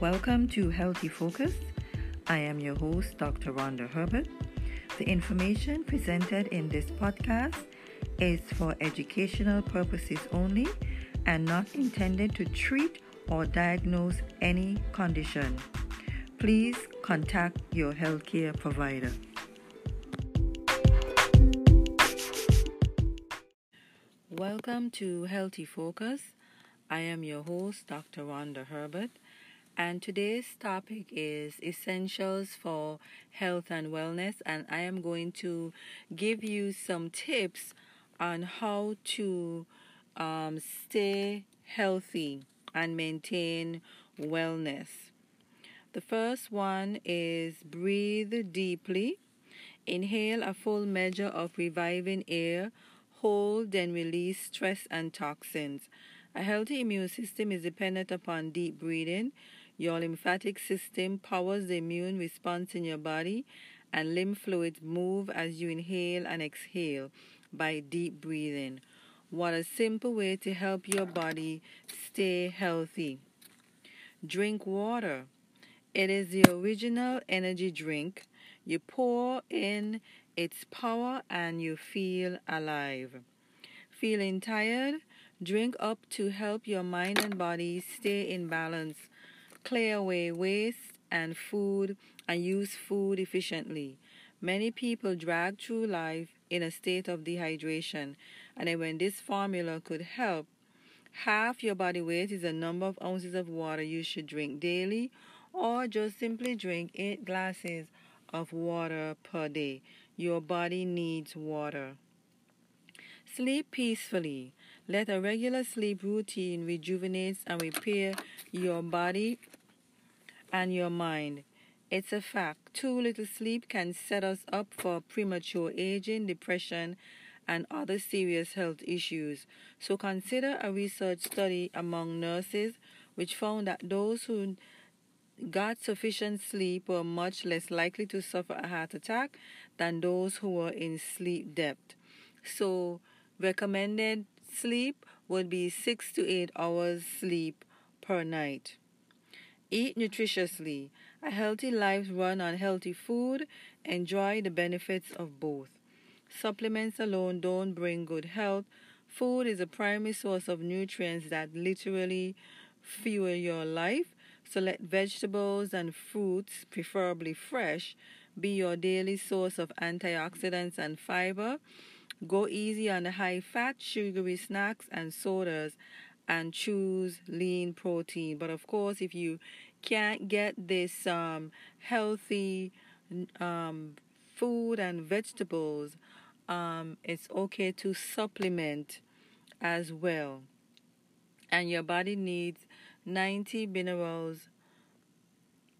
Welcome to Healthy Focus. I am your host, Dr. Rhonda Herbert. The information presented in this podcast is for educational purposes only and not intended to treat or diagnose any condition. Please contact your healthcare provider. Welcome to Healthy Focus. I am your host, Dr. Rhonda Herbert, and today's topic is essentials for health and wellness. And I am going to give you some tips on how to um, stay healthy and maintain wellness. The first one is breathe deeply. Inhale a full measure of reviving air. Hold, then release stress and toxins. A healthy immune system is dependent upon deep breathing. Your lymphatic system powers the immune response in your body, and lymph fluids move as you inhale and exhale by deep breathing. What a simple way to help your body stay healthy. Drink water. It is the original energy drink. You pour in its power and you feel alive. Feeling tired? Drink up to help your mind and body stay in balance. Clear away waste and food and use food efficiently. Many people drag through life in a state of dehydration, and when this formula could help, half your body weight is the number of ounces of water you should drink daily, or just simply drink 8 glasses of water per day. Your body needs water. Sleep peacefully. Let a regular sleep routine rejuvenate and repair your body and your mind. It's a fact. Too little sleep can set us up for premature aging, depression, and other serious health issues. So consider a research study among nurses which found that those who got sufficient sleep were much less likely to suffer a heart attack than those who were in sleep debt. So recommended sleep would be 6 to 8 hours sleep per night. Eat nutritiously. A healthy life run on healthy food. Enjoy the benefits of both. Supplements alone don't bring good health. Food is a primary source of nutrients that literally fuel your life. So let vegetables and fruits, preferably fresh, be your daily source of antioxidants and fiber. Go easy on the high fat, sugary snacks and sodas and choose lean protein. But of course, if you can't get this um, healthy um, food and vegetables, um, it's okay to supplement as well. And your body needs 90 minerals,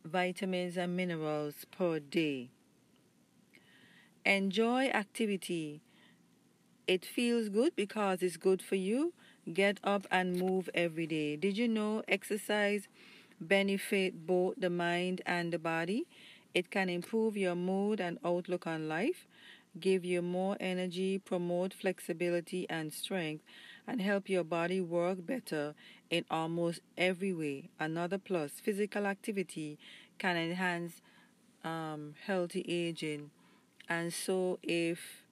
vitamins, and minerals per day. Enjoy activity. It feels good because it's good for you Get up and move every day. Did you know exercise benefit both the mind and the body? It can improve your mood and outlook on life, give you more energy, promote flexibility and strength, and help your body work better in almost every way. Another plus, physical activity can enhance um, healthy aging. And so, if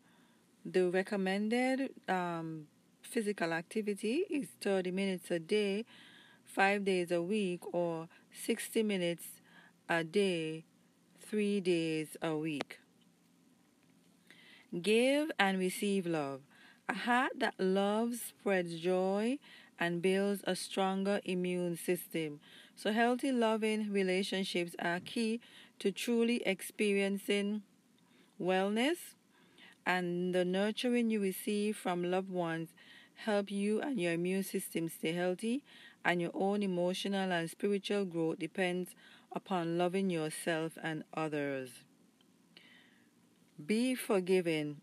the recommended um, physical activity is 30 minutes a day, 5 days a week, or 60 minutes a day, 3 days a week. Give and receive love. A heart that loves spreads joy and builds a stronger immune system. So, healthy, loving relationships are key to truly experiencing wellness, and the nurturing you receive from loved ones help you and your immune system stay healthy, and your own emotional and spiritual growth depends upon loving yourself and others. Be forgiving.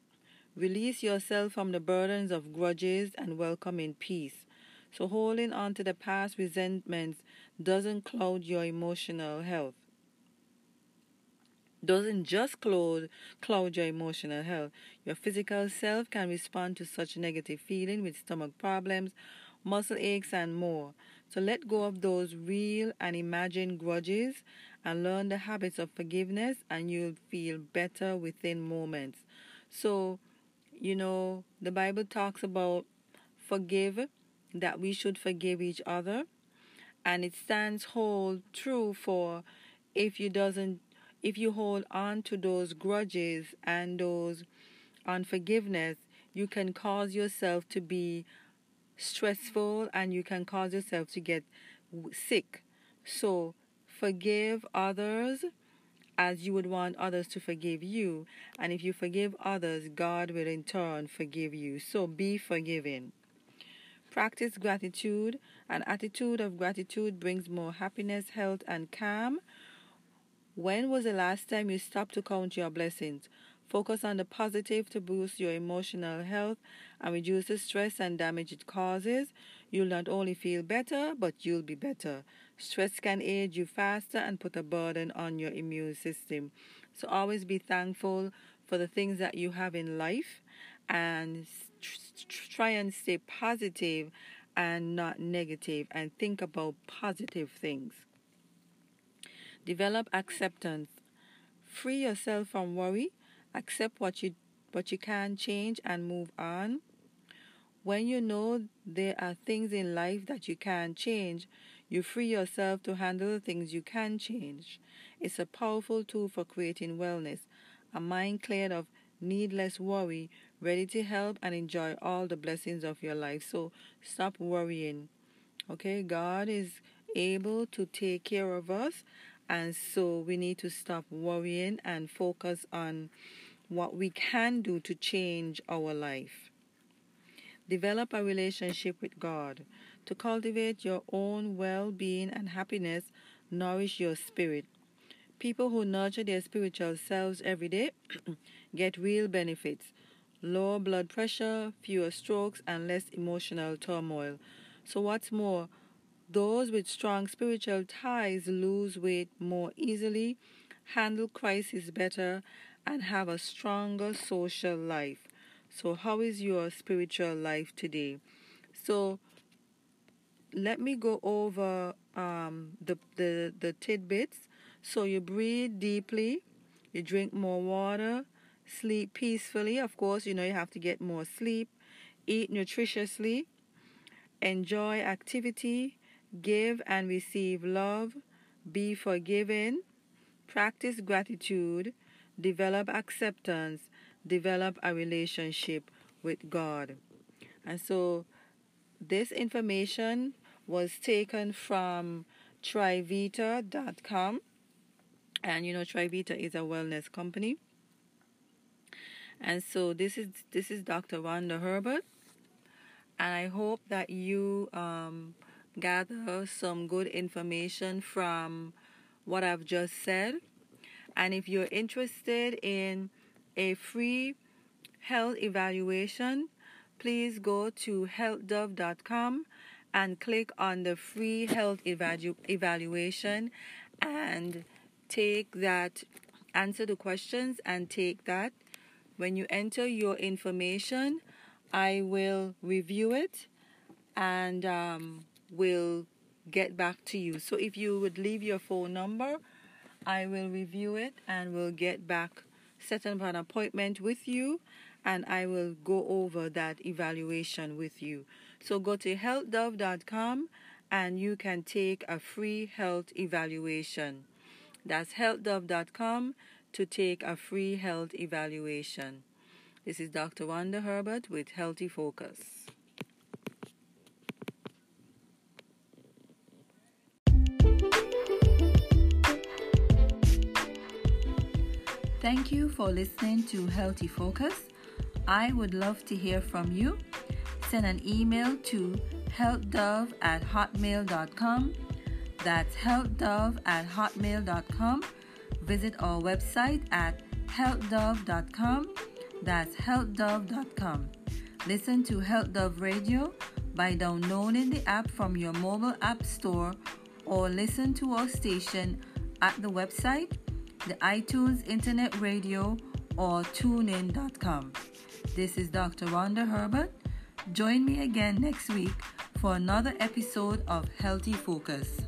Release yourself from the burdens of grudges and welcome in peace. So, holding on to the past resentments doesn't cloud your emotional health doesn't just cloud, cloud your emotional health. Your physical self can respond to such negative feeling with stomach problems, muscle aches, and more. So let go of those real and imagined grudges and learn the habits of forgiveness, and you'll feel better within moments. So, you know, the Bible talks about forgive, that we should forgive each other, and it stands hold true for if you doesn't if you hold on to those grudges and those unforgiveness, you can cause yourself to be stressful and you can cause yourself to get sick. So, forgive others as you would want others to forgive you. And if you forgive others, God will in turn forgive you. So, be forgiving. Practice gratitude. An attitude of gratitude brings more happiness, health, and calm. When was the last time you stopped to count your blessings? Focus on the positive to boost your emotional health and reduce the stress and damage it causes. You'll not only feel better, but you'll be better. Stress can age you faster and put a burden on your immune system. So always be thankful for the things that you have in life and try and stay positive and not negative and think about positive things. Develop acceptance. Free yourself from worry. Accept what you what you can change and move on. When you know there are things in life that you can't change, you free yourself to handle the things you can change. It's a powerful tool for creating wellness, a mind cleared of needless worry, ready to help and enjoy all the blessings of your life. So stop worrying. Okay, God is able to take care of us and so we need to stop worrying and focus on what we can do to change our life. Develop a relationship with God. To cultivate your own well being and happiness, nourish your spirit. People who nurture their spiritual selves every day get real benefits lower blood pressure, fewer strokes, and less emotional turmoil. So, what's more, those with strong spiritual ties lose weight more easily, handle crises better, and have a stronger social life. So, how is your spiritual life today? So, let me go over um, the, the, the tidbits. So, you breathe deeply, you drink more water, sleep peacefully. Of course, you know you have to get more sleep, eat nutritiously, enjoy activity, give and receive love, be forgiven, practice gratitude, develop acceptance, develop a relationship with God. And so this information was taken from trivita.com. And you know Trivita is a wellness company. And so this is this is Dr. Rhonda Herbert. And I hope that you um, gather some good information from what I've just said. And if you're interested in a free health evaluation, please go to healthdove.com and click on the free health evalu- evaluation and take that, answer the questions and take that. When you enter your information, I will review it and um, will get back to you. So if you would leave your phone number, I will review it and will get back, set up an appointment with you, and I will go over that evaluation with you. So go to healthdove.com and you can take a free health evaluation. That's healthdove.com to take a free health evaluation. This is Dr. Rhonda Herbert with Healthy Focus. Thank you for listening to Healthy Focus. I would love to hear from you. Send an email to healthdove at hotmail.com. That's healthdove at hotmail.com. Visit our website at healthdove.com. That's healthdove.com. Listen to Health Dove Radio by downloading the app from your mobile app store or listen to our station at the website the iTunes Internet Radio, or tunein.com. This is Dr. Rhonda Herbert. Join me again next week for another episode of Healthy Focus.